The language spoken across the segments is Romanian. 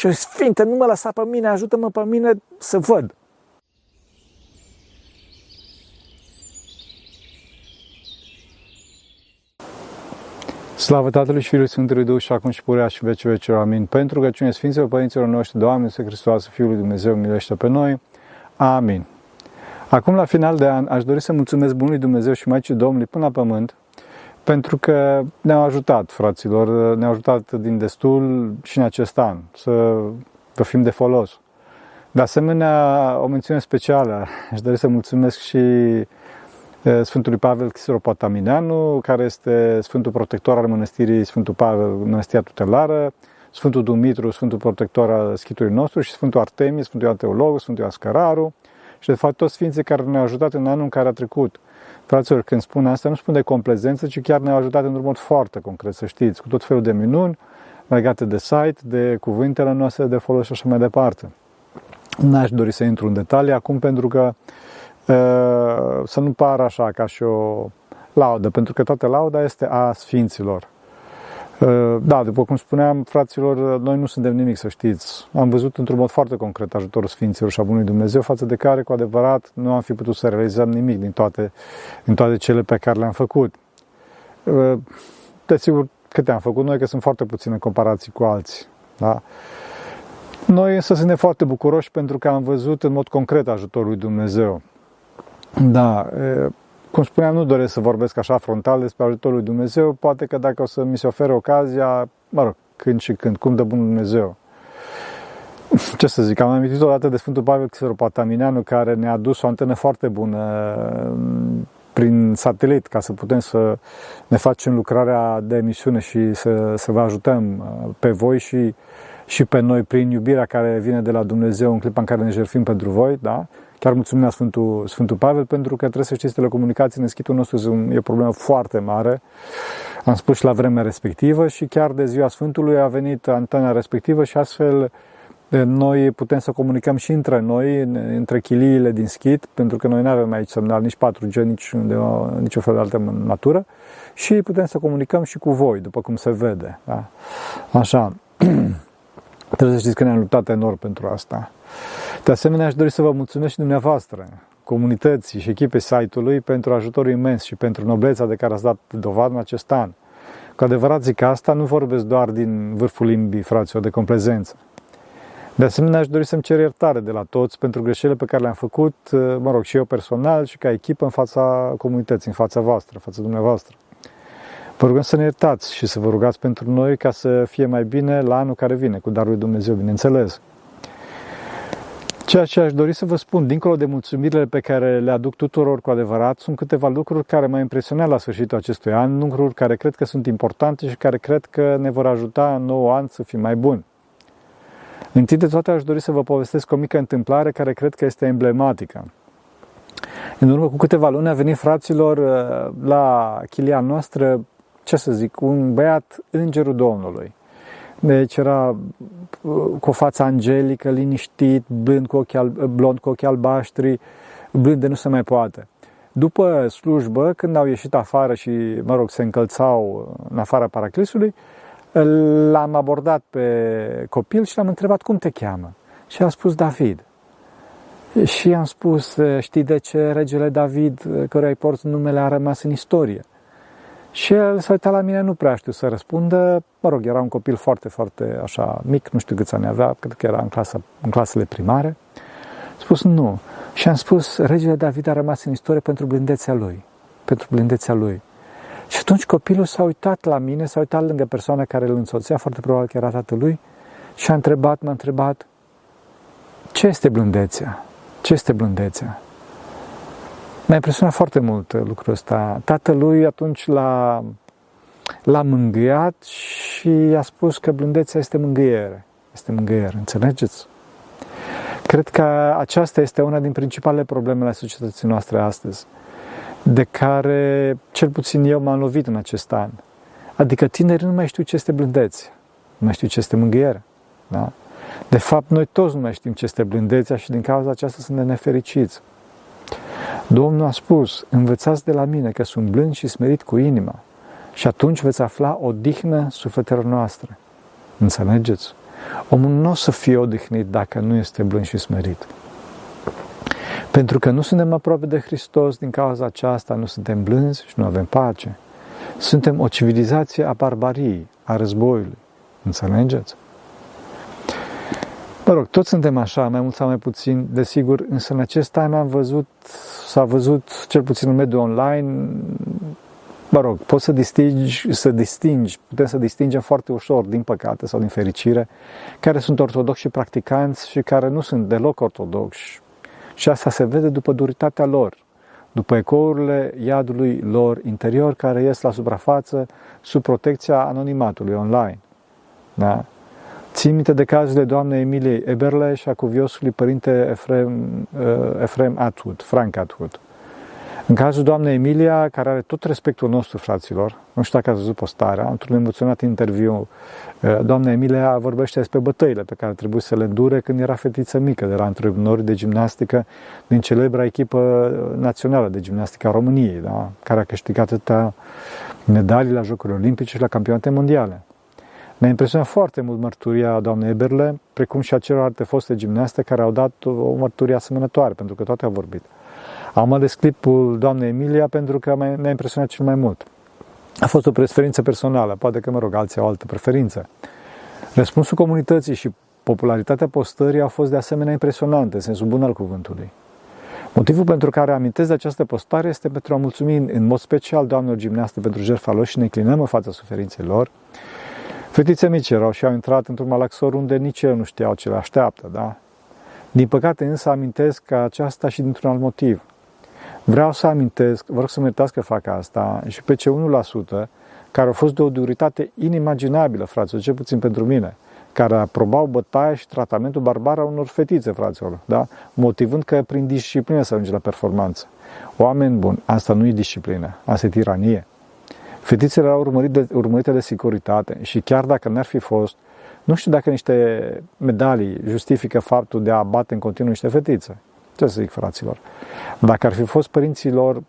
Și eu Sfinte, nu mă lăsa pe mine, ajută-mă pe mine să văd. Slavă Tatălui și Fiului Sfântului Duh și acum și purea și vece vece. Amin. Pentru că cine Sfinților Părinților noștri, Doamne, să Hristos, Fiul lui Dumnezeu, milește pe noi. Amin. Acum, la final de an, aș dori să mulțumesc Bunului Dumnezeu și Maicii Domnului până la pământ, pentru că ne-au ajutat, fraților, ne-au ajutat din destul și în acest an să vă fim de folos. De asemenea, o mențiune specială, aș dori să mulțumesc și Sfântului Pavel Chiseropotaminanu, care este Sfântul Protector al Mănăstirii Sfântul Pavel, Mănăstirea Tutelară, Sfântul Dumitru, Sfântul Protector al schitului nostru și Sfântul Artemie, Sfântul Ioan Teolog, Sfântul Ioan Scăraru și de fapt toți sfinții care ne-au ajutat în anul în care a trecut. Fraților, când spun asta, nu spun de complezență, ci chiar ne-au ajutat într-un mod foarte concret, să știți, cu tot felul de minuni legate de site, de cuvintele noastre de folos și așa mai departe. N-aș dori să intru în detalii acum pentru că să nu pară așa ca și o laudă, pentru că toată lauda este a Sfinților. Da, după cum spuneam, fraților, noi nu suntem nimic, să știți. Am văzut într-un mod foarte concret ajutorul Sfinților și a Bunului Dumnezeu, față de care, cu adevărat, nu am fi putut să realizăm nimic din toate, din toate cele pe care le-am făcut. Desigur, câte am făcut noi, că sunt foarte puține comparații cu alții. Da? Noi însă suntem foarte bucuroși pentru că am văzut în mod concret ajutorul lui Dumnezeu. Da, cum spuneam, nu doresc să vorbesc așa frontal despre ajutorul lui Dumnezeu, poate că dacă o să mi se ofere ocazia, mă rog, când și când, cum de bun Dumnezeu. Ce să zic, am amintit odată de Sfântul Pavel Xiropatamineanu care ne-a dus o antenă foarte bună prin satelit ca să putem să ne facem lucrarea de emisiune și să, să vă ajutăm pe voi și, și pe noi prin iubirea care vine de la Dumnezeu în clipa în care ne jertfim pentru voi, da? Chiar mulțumim la Sfântul, Sfântul Pavel pentru că trebuie să știți, telecomunicații în schitul nostru e o problemă foarte mare. Am spus și la vremea respectivă și chiar de ziua Sfântului a venit antena respectivă și astfel noi putem să comunicăm și între noi, între chiliile din schit, pentru că noi nu avem aici semnal nici 4G, nici de nici o fel de altă natură și putem să comunicăm și cu voi, după cum se vede. Da? Așa. Trebuie să știți că ne-am luptat enorm pentru asta. De asemenea, aș dori să vă mulțumesc și dumneavoastră, comunității și echipei site-ului pentru ajutorul imens și pentru nobleța de care ați dat dovadă în acest an. Cu adevărat zic asta, nu vorbesc doar din vârful limbii, fraților, de complezență. De asemenea, aș dori să-mi cer iertare de la toți pentru greșelile pe care le-am făcut, mă rog, și eu personal și ca echipă în fața comunității, în fața voastră, în fața dumneavoastră. Vă rugăm să ne iertați și să vă rugați pentru noi ca să fie mai bine la anul care vine, cu darul lui Dumnezeu, bineînțeles. Ceea ce aș dori să vă spun, dincolo de mulțumirile pe care le aduc tuturor cu adevărat, sunt câteva lucruri care m-au impresionat la sfârșitul acestui an, lucruri care cred că sunt importante și care cred că ne vor ajuta în nou an să fim mai buni. Întâi de toate aș dori să vă povestesc o mică întâmplare care cred că este emblematică. În urmă cu câteva luni a venit fraților uh, la chilia noastră, ce să zic, un băiat îngerul Domnului. Deci era uh, cu o față angelică, liniștit, blând cu ochi, al, blond cu ochi albaștri, blând de nu se mai poate. După slujbă, când au ieșit afară și, mă rog, se încălțau în afara paraclisului, l-am abordat pe copil și l-am întrebat cum te cheamă. Și a spus David. Și am spus, știi de ce regele David, căruia îi porți numele, a rămas în istorie? Și el s-a uitat la mine, nu prea știu să răspundă. Mă rog, era un copil foarte, foarte așa mic, nu știu câți ani avea, cred că era în, clasa, în clasele primare. A spus nu. Și am spus, regele David a rămas în istorie pentru blândețea lui. Pentru blândețea lui. Și atunci copilul s-a uitat la mine, s-a uitat lângă persoana care îl însoțea, foarte probabil că era tatălui, și a întrebat, m-a întrebat, ce este blândețea? Ce este blândețea? M-a impresionat foarte mult lucrul ăsta. Tatălui atunci l-a, l-a mângâiat și i-a spus că blândețea este mângâiere. Este mângâiere, înțelegeți? Cred că aceasta este una din principalele probleme ale societății noastre astăzi, de care cel puțin eu m-am lovit în acest an. Adică tinerii nu mai știu ce este blândețe, nu mai știu ce este mângâiere. Da? De fapt, noi toți nu mai știm ce este blândețea și din cauza aceasta suntem nefericiți. Domnul a spus, învățați de la mine că sunt blând și smerit cu inima și atunci veți afla o dihnă sufletelor noastre. Înțelegeți? Omul nu o să fie odihnit dacă nu este blând și smerit. Pentru că nu suntem aproape de Hristos, din cauza aceasta nu suntem blânzi și nu avem pace. Suntem o civilizație a barbariei, a războiului. Înțelegeți? Mă rog, toți suntem așa, mai mult sau mai puțin, desigur, însă în acest an am văzut, s-a văzut, cel puțin în mediul online, mă rog, poți să distingi, să distingi, putem să distingem foarte ușor, din păcate sau din fericire, care sunt ortodoxi și practicanți și care nu sunt deloc ortodoxi. Și asta se vede după duritatea lor, după ecourile iadului lor interior care ies la suprafață sub protecția anonimatului online. Da? Țin minte de cazurile doamnei Emiliei Eberle și a cuviosului părinte Efrem, uh, Efrem Atwood, Frank Atwood. În cazul doamnei Emilia, care are tot respectul nostru, fraților, nu știu dacă ați văzut postarea, într-un emoționat interviu, uh, doamna Emilia vorbește despre bătăile pe care trebuie să le îndure când era fetiță mică, de la antrenori de gimnastică din celebra echipă națională de gimnastică a României, da? care a câștigat atâtea medalii la Jocurile Olimpice și la campionate mondiale. Mi-a impresionat foarte mult mărturia doamnei Eberle, precum și a celorlalte foste gimnaste care au dat o mărturie asemănătoare, pentru că toate au vorbit. Am ales clipul doamnei Emilia pentru că mi-a impresionat cel mai mult. A fost o preferință personală, poate că, mă rog, alții au altă preferință. Răspunsul comunității și popularitatea postării au fost de asemenea impresionante, în sensul bun al cuvântului. Motivul pentru care amintesc de această postare este pentru a mulțumi în mod special doamnelor gimnaste pentru jertfa lor și ne înclinăm în fața suferinței lor, Fetițe mici erau și au intrat într-un malaxor unde nici ele nu știau ce le așteaptă, da? Din păcate însă amintesc că aceasta și dintr-un alt motiv. Vreau să amintesc, vă rog să mă iertați că fac asta, și pe ce 1% care au fost de o duritate inimaginabilă, fraților, cel puțin pentru mine, care aprobau bătaia și tratamentul barbar a unor fetițe, fraților, da? motivând că prin disciplină să ajunge la performanță. Oameni buni, asta nu e disciplină, asta e tiranie. Fetițele erau urmărite de, urmărite de securitate și chiar dacă n-ar fi fost, nu știu dacă niște medalii justifică faptul de a bate în continuu niște fetițe. Ce să zic, fraților? Dacă ar fi fost părinții lor,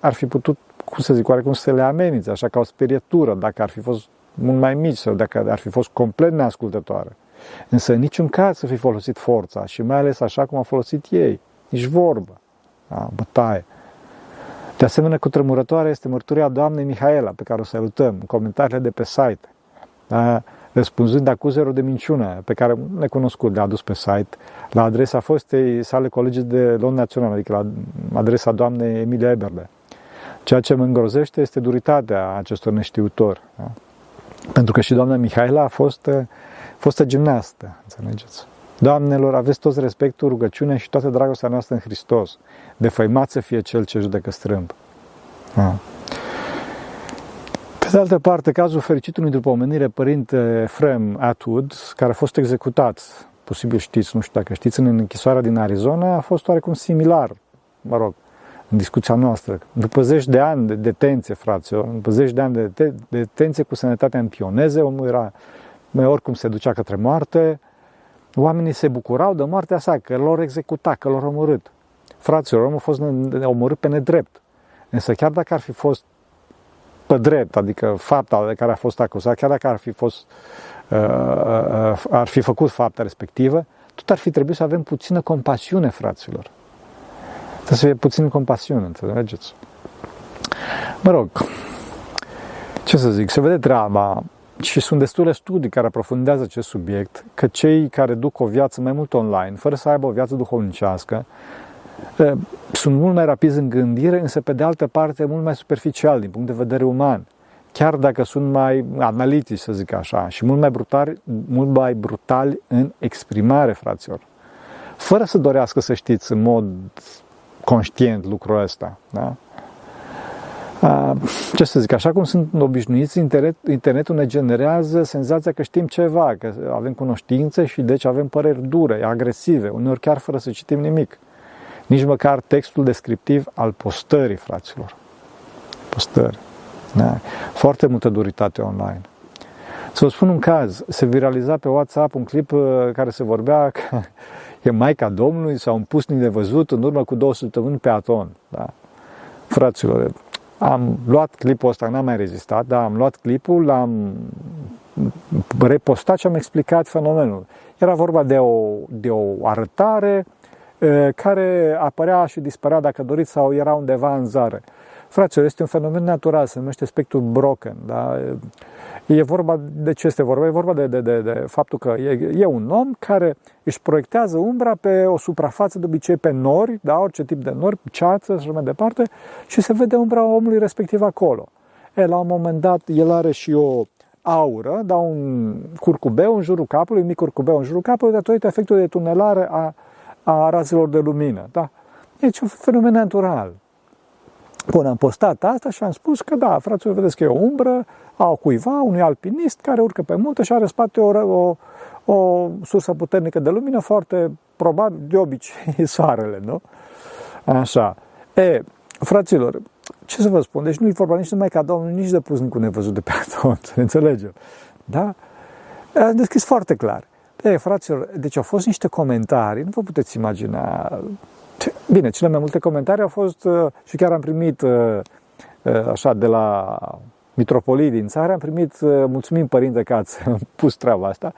ar fi putut, cum să zic, oarecum să le amenințe, așa ca o sperietură, dacă ar fi fost mult mai mici sau dacă ar fi fost complet neascultătoare. Însă în niciun caz să fi folosit forța și mai ales așa cum au folosit ei. Nici vorbă. Da, bătaie. De asemenea, cu tremurătoare este mărturia doamnei Mihaela, pe care o salutăm în comentariile de pe site, da? răspunzând acuzelor de minciună pe care necunoscut le-a adus pe site la adresa fostei sale colegi de Lon Național, adică la adresa doamnei Emilia Eberle. Ceea ce mă îngrozește este duritatea acestor neștiutori. Da? Pentru că și doamna Mihaela a fost fostă gimnastă, înțelegeți? Doamnelor, aveți toți respectul, rugăciunea și toată dragostea noastră în Hristos. Defăimat să fie Cel ce judecă strâmb. Ah. Pe de altă parte, cazul fericitului după omenire, părinte Frem Atwood, care a fost executat, posibil știți, nu știu dacă știți, în închisoarea din Arizona, a fost oarecum similar, mă rog, în discuția noastră. După zeci de ani de detenție, fraților, după zeci de ani de detenție cu sănătatea în pioneze, omul era, oricum se ducea către moarte, Oamenii se bucurau de moartea sa, că lor executa, că lor omorât. Fraților, omul a fost omorât pe nedrept. Însă chiar dacă ar fi fost pe drept, adică fapta de care a fost acuzat, chiar dacă ar fi fost uh, uh, ar fi făcut fapta respectivă, tot ar fi trebuit să avem puțină compasiune, fraților. Trebuie să fie puțin compasiune, înțelegeți? Mă rog, ce să zic, se vede treaba și sunt destule studii care aprofundează acest subiect, că cei care duc o viață mai mult online, fără să aibă o viață duhovnicească, sunt mult mai rapizi în gândire, însă pe de altă parte mult mai superficial din punct de vedere uman. Chiar dacă sunt mai analitici, să zic așa, și mult mai brutali, mult mai brutali în exprimare, fraților. Fără să dorească să știți în mod conștient lucrul ăsta. Da? Ce să zic, așa cum sunt obișnuiți, internet, internetul ne generează senzația că știm ceva, că avem cunoștințe și deci avem păreri dure, agresive, uneori chiar fără să citim nimic. Nici măcar textul descriptiv al postării, fraților. Postări. Da. Foarte multă duritate online. Să vă spun un caz. Se viraliza pe WhatsApp un clip uh, care se vorbea că e Maica Domnului sau un pusnic de văzut în urmă cu două săptămâni pe Aton. Da. Fraților, am luat clipul ăsta, n-am mai rezistat, dar am luat clipul, l-am repostat și am explicat fenomenul. Era vorba de o, de o arătare care apărea și dispărea, dacă doriți, sau era undeva în zare. Fraților, este un fenomen natural, se numește spectrul Broken. Da? E vorba de ce este vorba? E vorba de, de, de, de faptul că e, e un om care își proiectează umbra pe o suprafață, de obicei pe nori, da? orice tip de nori, ceață și mai departe, și se vede umbra omului respectiv acolo. E, la un moment dat, el are și o aură, da, un curcubeu în jurul capului, un mic curcubeu în jurul capului, datorită efectului de tunelare a, a razelor de lumină. Da? Deci un fenomen natural. Bun, am postat asta și am spus că da, fraților, vedeți că e o umbră a cuiva, unui alpinist care urcă pe munte și are spate o, o, o sursă puternică de lumină, foarte probabil, de obicei, soarele, nu? Așa. E, fraților, ce să vă spun? Deci nu e vorba nici numai ca Domnul, nici de pus cu nevăzut de pe atunci, înțelegem? Da? Am deschis foarte clar. E, fraților, deci au fost niște comentarii, nu vă puteți imagina. Bine, cele mai multe comentarii au fost uh, și chiar am primit uh, uh, așa de la mitropolii din țară, am primit mulțumim părinte că ați pus treaba asta,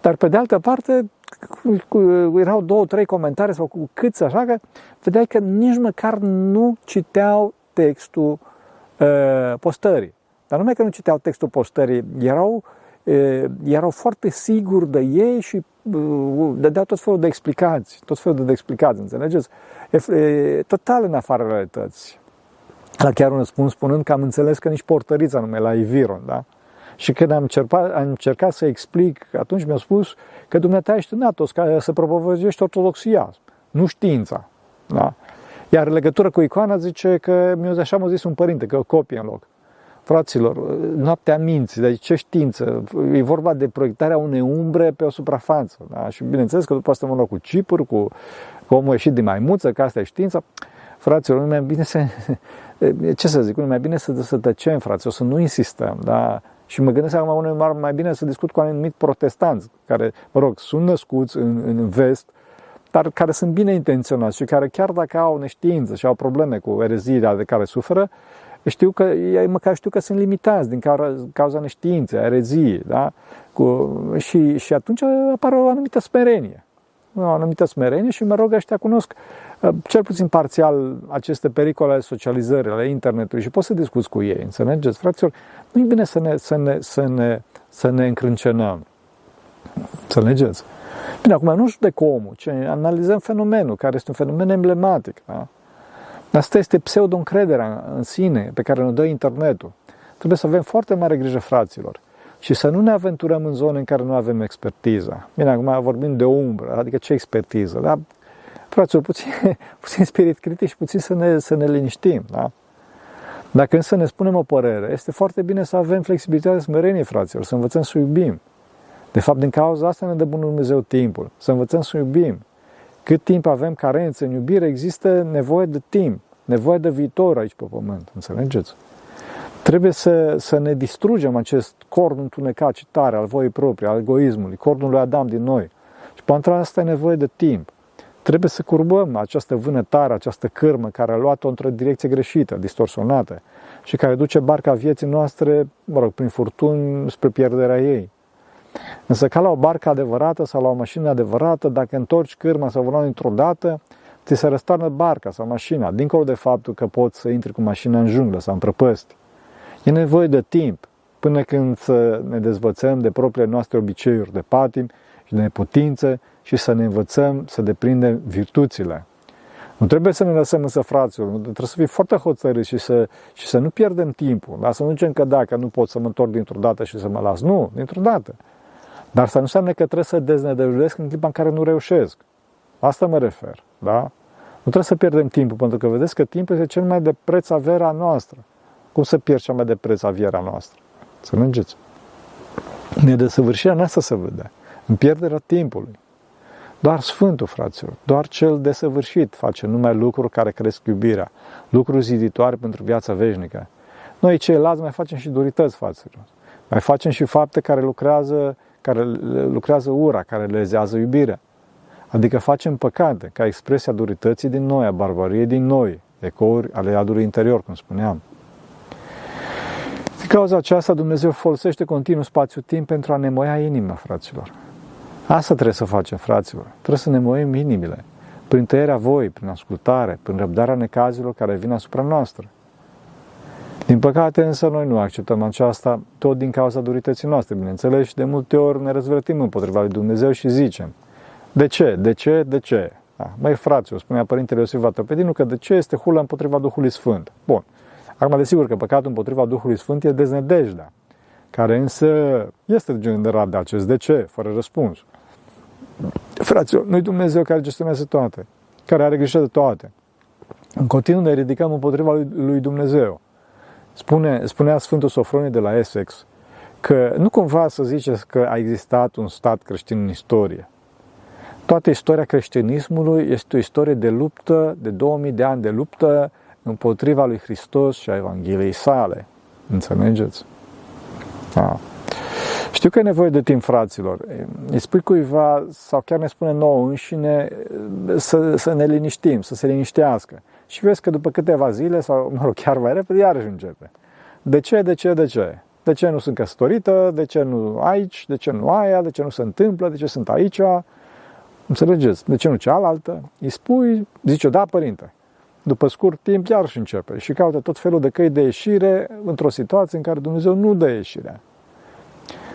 dar pe de altă parte erau două, trei comentarii sau cu câți așa că vedeai că nici măcar nu citeau textul uh, postării. Dar numai că nu citeau textul postării, erau, uh, erau foarte siguri de ei și uh, dădeau tot felul de explicații, tot felul de explicații, înțelegeți? E, e, total în afara realității. La chiar un răspuns spunând că am înțeles că nici portărița nu la Iviron, da? Și când am încercat, am încercat să explic, atunci mi-a spus că dumneata ești în Atos, ca să propovăzești ortodoxia, nu știința. Da? Iar legătură cu icoana zice că mi-a așa m-a zis un părinte, că o copie în loc. Fraților, noaptea minți, deci ce știință? E vorba de proiectarea unei umbre pe o suprafață. Da? Și bineînțeles că după asta mă luat cu cipuri, cu, cu omul ieșit din maimuță, că asta e știința. Fraților, nu mai bine să... Ce să zic, nu mai bine să, să tăcem, fraților, să nu insistăm, da? Și mă gândesc acum mai bine să discut cu anumit protestanți, care, mă rog, sunt născuți în, în vest, dar care sunt bine intenționați și care chiar dacă au neștiință și au probleme cu ereziile de care suferă, știu că ei măcar știu că sunt limitați din cauza neștiinței, ereziei, da? Cu, și, și atunci apare o anumită smerenie. O anumită smerenie și mă rog, ăștia cunosc uh, cel puțin parțial aceste pericole ale socializării, ale internetului și pot să discuți cu ei, înțelegeți, fraților? Nu e bine să ne, să ne, să ne, să ne încrâncenăm. Înțelegeți? Bine, acum nu judec omul, ci analizăm fenomenul, care este un fenomen emblematic. Da? Asta este pseudo-încrederea în sine pe care ne dă internetul. Trebuie să avem foarte mare grijă, fraților, și să nu ne aventurăm în zone în care nu avem expertiză. Bine, acum vorbim de umbră, adică ce expertiză? Da? Fraților, puțin, puțin spirit critic și puțin să ne, să ne liniștim. Da? Dacă însă ne spunem o părere, este foarte bine să avem flexibilitate, smerenie, fraților, să învățăm să iubim. De fapt, din cauza asta ne dă Bunul Dumnezeu timpul, să învățăm să iubim. Cât timp avem carențe în iubire, există nevoie de timp, nevoie de viitor aici pe pământ, înțelegeți? Trebuie să, să ne distrugem acest corn întunecat și tare al voii proprii, al egoismului, cornul lui Adam din noi. Și pentru asta e nevoie de timp. Trebuie să curbăm această vânătare, această cârmă care a luat-o într-o direcție greșită, distorsionată și care duce barca vieții noastre, mă rog, prin furtuni spre pierderea ei. Însă ca la o barcă adevărată sau la o mașină adevărată, dacă întorci cârma sau volanul dintr-o dată, ți se răstoarnă barca sau mașina, dincolo de faptul că poți să intri cu mașina în junglă sau în prăpăsti. E nevoie de timp până când să ne dezvățăm de propriile noastre obiceiuri de patim și de neputință și să ne învățăm să deprindem virtuțile. Nu trebuie să ne lăsăm însă fraților, trebuie să fim foarte hotărâți și să, și să nu pierdem timpul. Dar să nu zicem că dacă nu pot să mă întorc dintr-o dată și să mă las. Nu, dintr-o dată. Dar asta nu înseamnă că trebuie să deznădăjduiesc în clipa în care nu reușesc. Asta mă refer, da? Nu trebuie să pierdem timpul, pentru că vedeți că timpul este cel mai de preț averea noastră. Cum să pierd cea mai de preț averea noastră? Să mergeți. Nedesăvârșirea noastră se vede. În pierderea timpului. Doar Sfântul, fraților, doar cel desăvârșit face numai lucruri care cresc iubirea, lucruri ziditoare pentru viața veșnică. Noi ceilalți mai facem și durități, fraților. Mai facem și fapte care lucrează care lucrează ura, care lezează iubirea. Adică facem păcate, ca expresia durității din noi, a barbariei din noi, ecouri ale iadului interior, cum spuneam. Din cauza aceasta, Dumnezeu folosește continuu spațiu-timp pentru a nemoia inima, fraților. Asta trebuie să facem, fraților. Trebuie să ne moim inimile. Prin tăierea voi, prin ascultare, prin răbdarea necazilor care vin asupra noastră. Din păcate, însă, noi nu acceptăm aceasta tot din cauza durității noastre, bineînțeles, și de multe ori ne răzvrătim împotriva lui Dumnezeu și zicem, de ce, de ce, de ce? Da. Măi, fraților, spunea Părintele Iosif Vatopedinu că de ce este hula împotriva Duhului Sfânt? Bun. Acum, desigur că păcatul împotriva Duhului Sfânt e deznădejdea, care însă este generat de acest de ce, fără răspuns. Fraților, nu Dumnezeu care gestionează toate, care are grijă de toate. În continuu ne ridicăm împotriva lui Dumnezeu. Spune, spunea Sfântul Sofronie de la Essex că nu cumva să ziceți că a existat un stat creștin în istorie. Toată istoria creștinismului este o istorie de luptă, de 2000 de ani de luptă împotriva lui Hristos și a Evangheliei sale. Înțelegeți? Da. Știu că e nevoie de timp, fraților. Îi spui cuiva, sau chiar ne spune nouă înșine, să, să ne liniștim, să se liniștească. Și vezi că după câteva zile, sau mă rog, chiar mai repede, iarăși începe. De ce, de ce, de ce? De ce nu sunt căsătorită? De ce nu aici? De ce nu aia? De ce nu se întâmplă? De ce sunt aici? Înțelegeți? De ce nu cealaltă? Îi spui, zice, da, părinte. După scurt timp, iar și începe și caută tot felul de căi de ieșire într-o situație în care Dumnezeu nu dă ieșirea.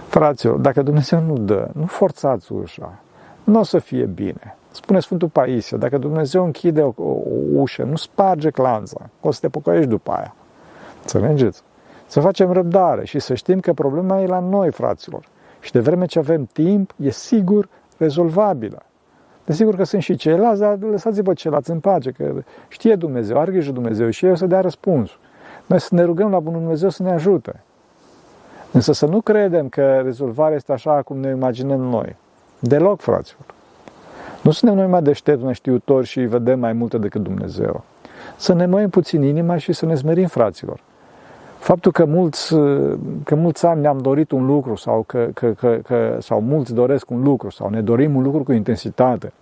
Fraților, dacă Dumnezeu nu dă, nu forțați ușa. Nu o să fie bine. Spune Sfântul Paisia, dacă Dumnezeu închide o, o, o ușă, nu sparge clanța, o să te pocăiești după aia. Înțelegeți? Să facem răbdare și să știm că problema e la noi, fraților. Și de vreme ce avem timp, e sigur rezolvabilă. Desigur că sunt și ceilalți, dar lăsați-vă pe ceilalți în pace, că știe Dumnezeu, are grijă Dumnezeu și el o să dea răspuns. Noi să ne rugăm la Bunul Dumnezeu să ne ajute. Însă să nu credem că rezolvarea este așa cum ne imaginăm noi. Deloc, fraților. Nu suntem noi mai deștepți, mai știutori și vedem mai multe decât Dumnezeu. Să ne măim puțin inima și să ne smerim, fraților. Faptul că mulți, că mulți ani ne-am dorit un lucru sau, că, că, că, că, sau mulți doresc un lucru sau ne dorim un lucru cu intensitate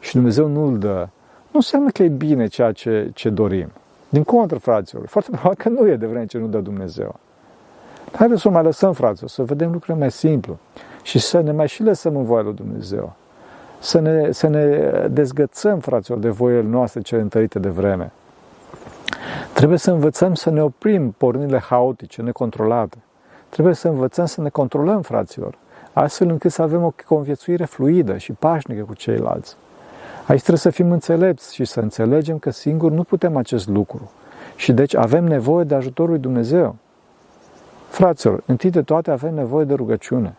și Dumnezeu nu îl dă, nu înseamnă că e bine ceea ce, ce dorim. Din contră, fraților, foarte probabil că nu e de vreme ce nu dă Dumnezeu. Haideți să o mai lăsăm, fraților, să vedem lucrurile mai simplu și să ne mai și lăsăm în voia lui Dumnezeu. Să ne, să ne dezgățăm, fraților, de voile noastre cele întărite de vreme. Trebuie să învățăm să ne oprim pornirile haotice, necontrolate. Trebuie să învățăm să ne controlăm, fraților, astfel încât să avem o conviețuire fluidă și pașnică cu ceilalți. Aici trebuie să fim înțelepți și să înțelegem că singur nu putem acest lucru. Și deci avem nevoie de ajutorul lui Dumnezeu. Fraților, întâi de toate avem nevoie de rugăciune.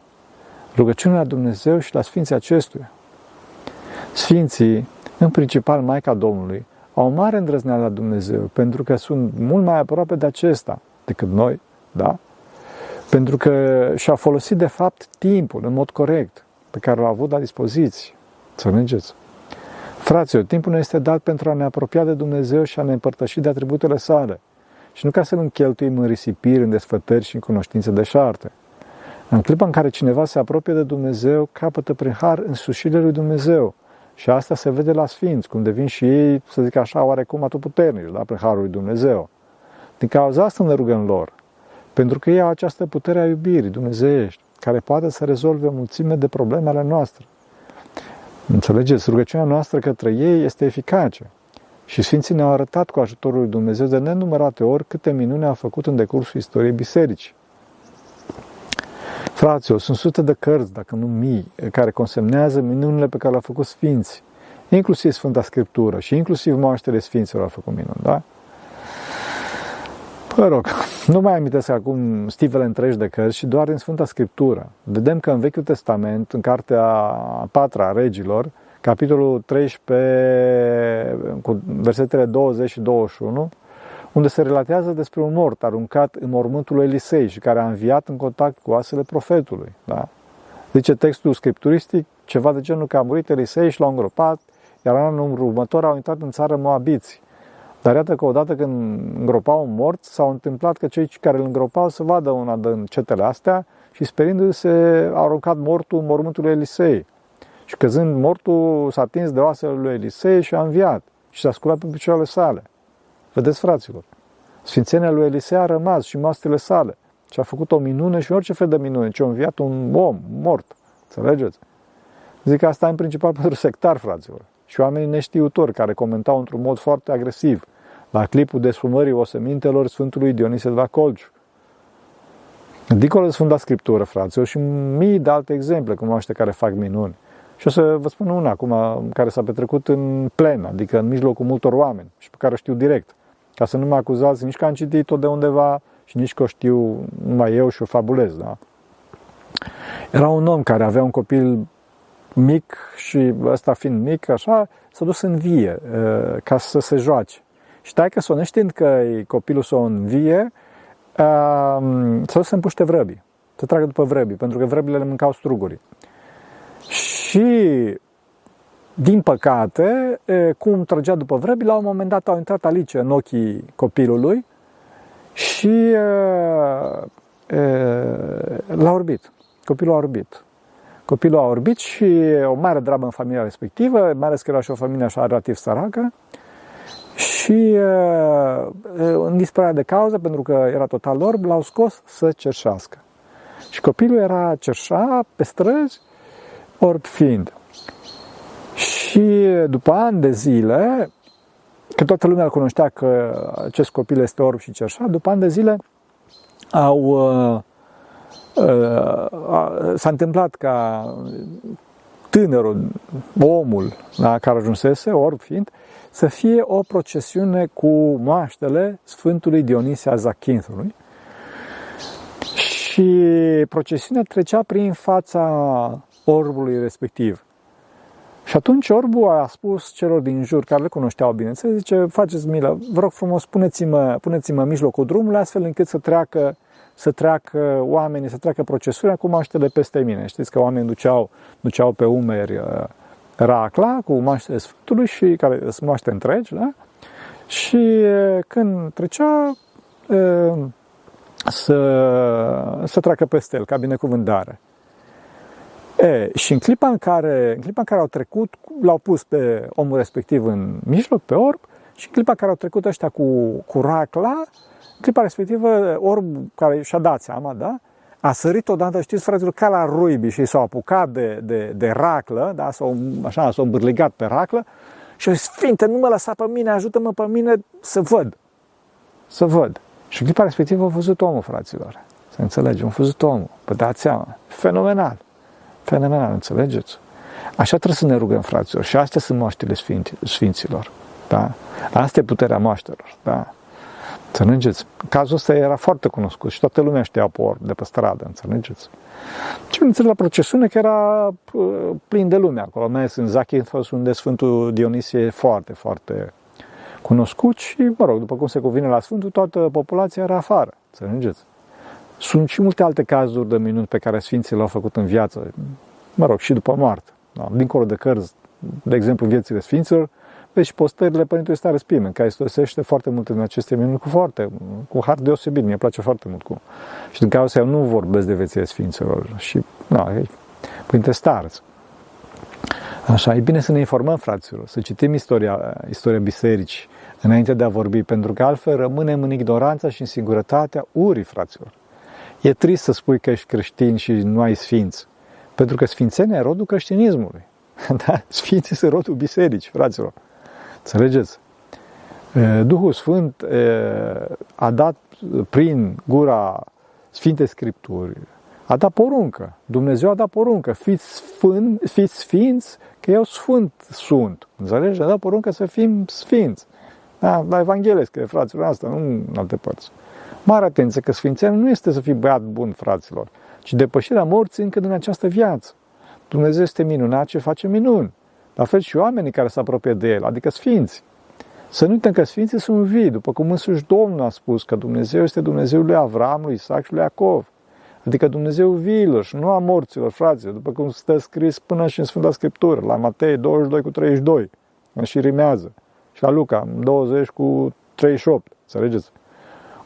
Rugăciunea la Dumnezeu și la Sfinții acestuia. Sfinții, în principal Maica Domnului, au o mare îndrăzneală la Dumnezeu, pentru că sunt mult mai aproape de acesta decât noi, da? Pentru că și-a folosit, de fapt, timpul în mod corect pe care l-a avut la dispoziție. Să mergeți. Fraților, timpul ne este dat pentru a ne apropia de Dumnezeu și a ne împărtăși de atributele sale. Și nu ca să nu cheltuim în risipiri, în desfătări și în cunoștințe de șarte. În clipa în care cineva se apropie de Dumnezeu, capătă prin har însușirea lui Dumnezeu. Și asta se vede la sfinți, cum devin și ei, să zic așa, oarecum atotputernici, da, prin harul lui Dumnezeu. Din cauza asta ne rugăm lor, pentru că ei au această putere a iubirii dumnezeiești, care poate să rezolve o mulțime de probleme ale noastre. Înțelegeți? Rugăciunea noastră către ei este eficace. Și Sfinții ne-au arătat cu ajutorul lui Dumnezeu de nenumărate ori câte minuni au făcut în decursul istoriei bisericii. Fraților, sunt sute de cărți, dacă nu mii, care consemnează minunile pe care le-au făcut Sfinții. Inclusiv Sfânta Scriptură și inclusiv moaștele Sfinților au făcut minuni, da? Mă rog, nu mai amintesc acum stivele întregi de cărți și doar din Sfânta Scriptură. Vedem că în Vechiul Testament, în cartea a patra a regilor, capitolul 13, cu versetele 20 și 21, unde se relatează despre un mort aruncat în mormântul lui Elisei și care a înviat în contact cu oasele profetului. Da? Zice textul scripturistic ceva de genul că a murit Elisei și l-au îngropat, iar anul următor au intrat în țară moabiți. Dar iată că odată când îngropau un mort, s-au întâmplat că cei care îl îngropau să vadă una din cetele astea și sperindu-se au aruncat mortul în mormântul lui Elisei. Și căzând mortul s-a atins de oasele lui Elisei și a înviat și s-a sculat pe picioarele sale. Vedeți, fraților, Sfințenia lui Elisei a rămas și moastele sale. și a făcut o minune și orice fel de minune, ce a înviat un om mort. Înțelegeți? Zic că asta e în principal pentru sectar, fraților. Și oamenii neștiutori care comentau într-un mod foarte agresiv la clipul desfumării osemintelor Sfântului Dionisie de la Colciu. Dincolo de Sfânta Scriptură, fraților, și mii de alte exemple, cunoaște care fac minuni. Și o să vă spun una acum, care s-a petrecut în plen, adică în mijlocul multor oameni și pe care o știu direct. Ca să nu mă acuzați nici că am citit-o de undeva și nici că o știu numai eu și o fabulez, da? Era un om care avea un copil mic și ăsta fiind mic, așa, s-a dus în vie ca să se joace. Și tai că s-o neștiind că copilul să o învie, s-a dus să împuște vrăbii, să tragă după vrăbii, pentru că vrăbile le mâncau strugurii. Și, din păcate, cum trăgea după vrăbii, la un moment dat au intrat alice în ochii copilului și l-a orbit. Copilul a orbit. Copilul a orbit și o mare dramă în familia respectivă, mai ales că era și o familie așa relativ săracă. Și în disperarea de cauză, pentru că era total orb, l-au scos să cerșească. Și copilul era cerșa pe străzi, orb fiind. Și după ani de zile, că toată lumea îl cunoștea că acest copil este orb și cerșa, după ani de zile au uh, uh, s-a întâmplat ca tânărul, omul la care ajunsese, orb fiind, să fie o procesiune cu moaștele Sfântului Dionisie a Zachinthului. Și procesiunea trecea prin fața orbului respectiv. Și atunci orbul a spus celor din jur, care le cunoșteau bine, să zice, faceți milă, vă rog frumos, puneți-mă, puneți-mă în mijlocul drumului, astfel încât să treacă, să treacă oamenii, să treacă procesiunea cu maștele peste mine. Știți că oamenii duceau, duceau pe umeri uh, racla cu maștele Sfântului și care sunt maște întregi, da? Și uh, când trecea, uh, să, să treacă peste el, ca binecuvântare. E, și în clipa în, care, în clipa în care au trecut, l-au pus pe omul respectiv în mijloc, pe orb, și în clipa în care au trecut ăștia cu, cu racla, în clipa respectivă, orb care și-a dat seama, da? A sărit odată, știți, fraților, ca la ruibi și s-au apucat de, de, de raclă, da? S-au, așa, s-au îmbârligat pe raclă și au zis, Sfinte, nu mă lăsa pe mine, ajută-mă pe mine să văd. Să văd. Și în clipa respectivă au văzut omul, fraților. Să înțelegem, au văzut omul. Vă dați seama. Fenomenal. Fenomenal, înțelegeți? Așa trebuie să ne rugăm, fraților. Și astea sunt moaștele sfinților. Da? Asta e puterea moaștelor. Da? Înțelegeți? Cazul ăsta era foarte cunoscut și toată lumea știa pe ori de pe stradă, înțelegeți? Și bineînțeles la procesiune că era plin de lume acolo, mai ales în Zakynthos, unde Sfântul Dionisie e foarte, foarte cunoscut și, mă rog, după cum se cuvine la Sfântul, toată populația era afară, înțelegeți? Sunt și multe alte cazuri de minuni pe care Sfinții le-au făcut în viață, mă rog, și după moarte. Da? Dincolo de cărți, de exemplu, viețile Sfinților, vezi și postările Părintelui Stare Spimen, care istosește foarte multe din aceste minuni cu foarte, cu har deosebit, mi-e place foarte mult cu. Și din cauza eu nu vorbesc de viețile Sfinților și, da, e Părinte Stareț. Așa, e bine să ne informăm, fraților, să citim istoria, istoria bisericii înainte de a vorbi, pentru că altfel rămânem în ignoranța și în singurătatea urii, fraților. E trist să spui că ești creștin și nu ai sfinți. Pentru că sfințenia e rodul creștinismului. Da? Sfinții sunt rodul bisericii, fraților. Înțelegeți? Duhul Sfânt a dat prin gura Sfinte Scripturi, a dat poruncă. Dumnezeu a dat poruncă. Fiți, sfânt, fiți sfinți, că eu sfânt sunt. Înțelegi? A dat poruncă să fim sfinți. Da? La Evanghelie scrie, fraților, asta, nu în alte părți. Mare atenție că sfințenia nu este să fii băiat bun, fraților, ci depășirea morții încă din această viață. Dumnezeu este minunat ce face minuni. La fel și oamenii care se apropie de El, adică sfinți. Să nu uităm că sfinții sunt vii, după cum însuși Domnul a spus că Dumnezeu este Dumnezeul lui Avram, lui Isaac și lui Iacov. Adică Dumnezeu viilor și nu a morților, fraților, după cum stă scris până și în Sfânta Scriptură, la Matei 22 cu 32, și rimează, și la Luca 20 cu 38, înțelegeți?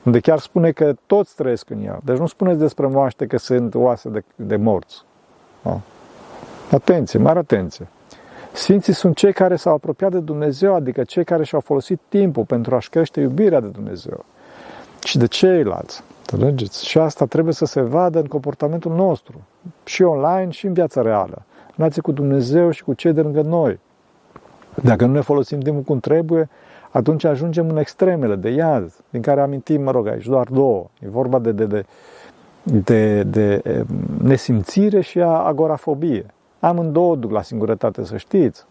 Unde chiar spune că toți trăiesc în ea. Deci nu spuneți despre moaște că sunt oase de, de morți. Da? Atenție, mare atenție. Sfinții sunt cei care s-au apropiat de Dumnezeu, adică cei care și-au folosit timpul pentru a-și crește iubirea de Dumnezeu și de ceilalți. Înțelegeți? Și asta trebuie să se vadă în comportamentul nostru, și online, și în viața reală. Relație cu Dumnezeu și cu cei de lângă noi. Dacă nu ne folosim timpul cum trebuie, atunci ajungem în extremele de iad, din care amintim, mă rog, aici doar două. E vorba de, de, de, de, de nesimțire și agorafobie. Amândouă duc la singurătate, să știți.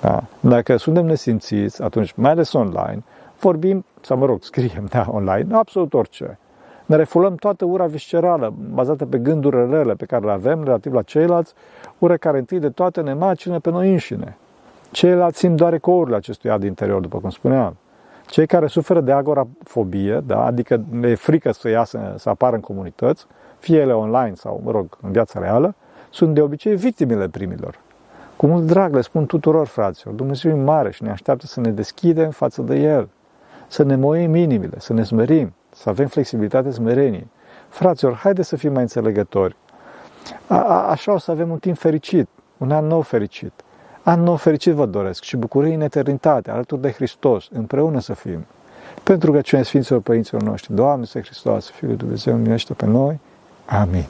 Da? Dacă suntem nesimțiți, atunci, mai ales online, vorbim, sau mă rog, scriem da, online, absolut orice. Ne refulăm toată ura viscerală, bazată pe gânduri rele pe care le avem relativ la ceilalți, ură care întâi de toate ne macină pe noi înșine. Ceilalți simt doar ecourile acestui ad interior, după cum spuneam. Cei care suferă de agorafobie, da, adică le e frică să iasă, să apară în comunități, fie ele online sau, mă rog, în viața reală, sunt de obicei victimele primilor. Cu mult drag le spun tuturor fraților, Dumnezeu e mare și ne așteaptă să ne deschidem față de El, să ne moim inimile, să ne smerim, să avem flexibilitate smerenie. Fraților, haide să fim mai înțelegători. A, a, așa o să avem un timp fericit, un an nou fericit. An nou fericit vă doresc și bucurie în eternitate, alături de Hristos, împreună să fim. Pentru că cine Sfinților Părinților noștri, Doamne, să Hristos, Fiul lui Dumnezeu, minește pe noi. Amin.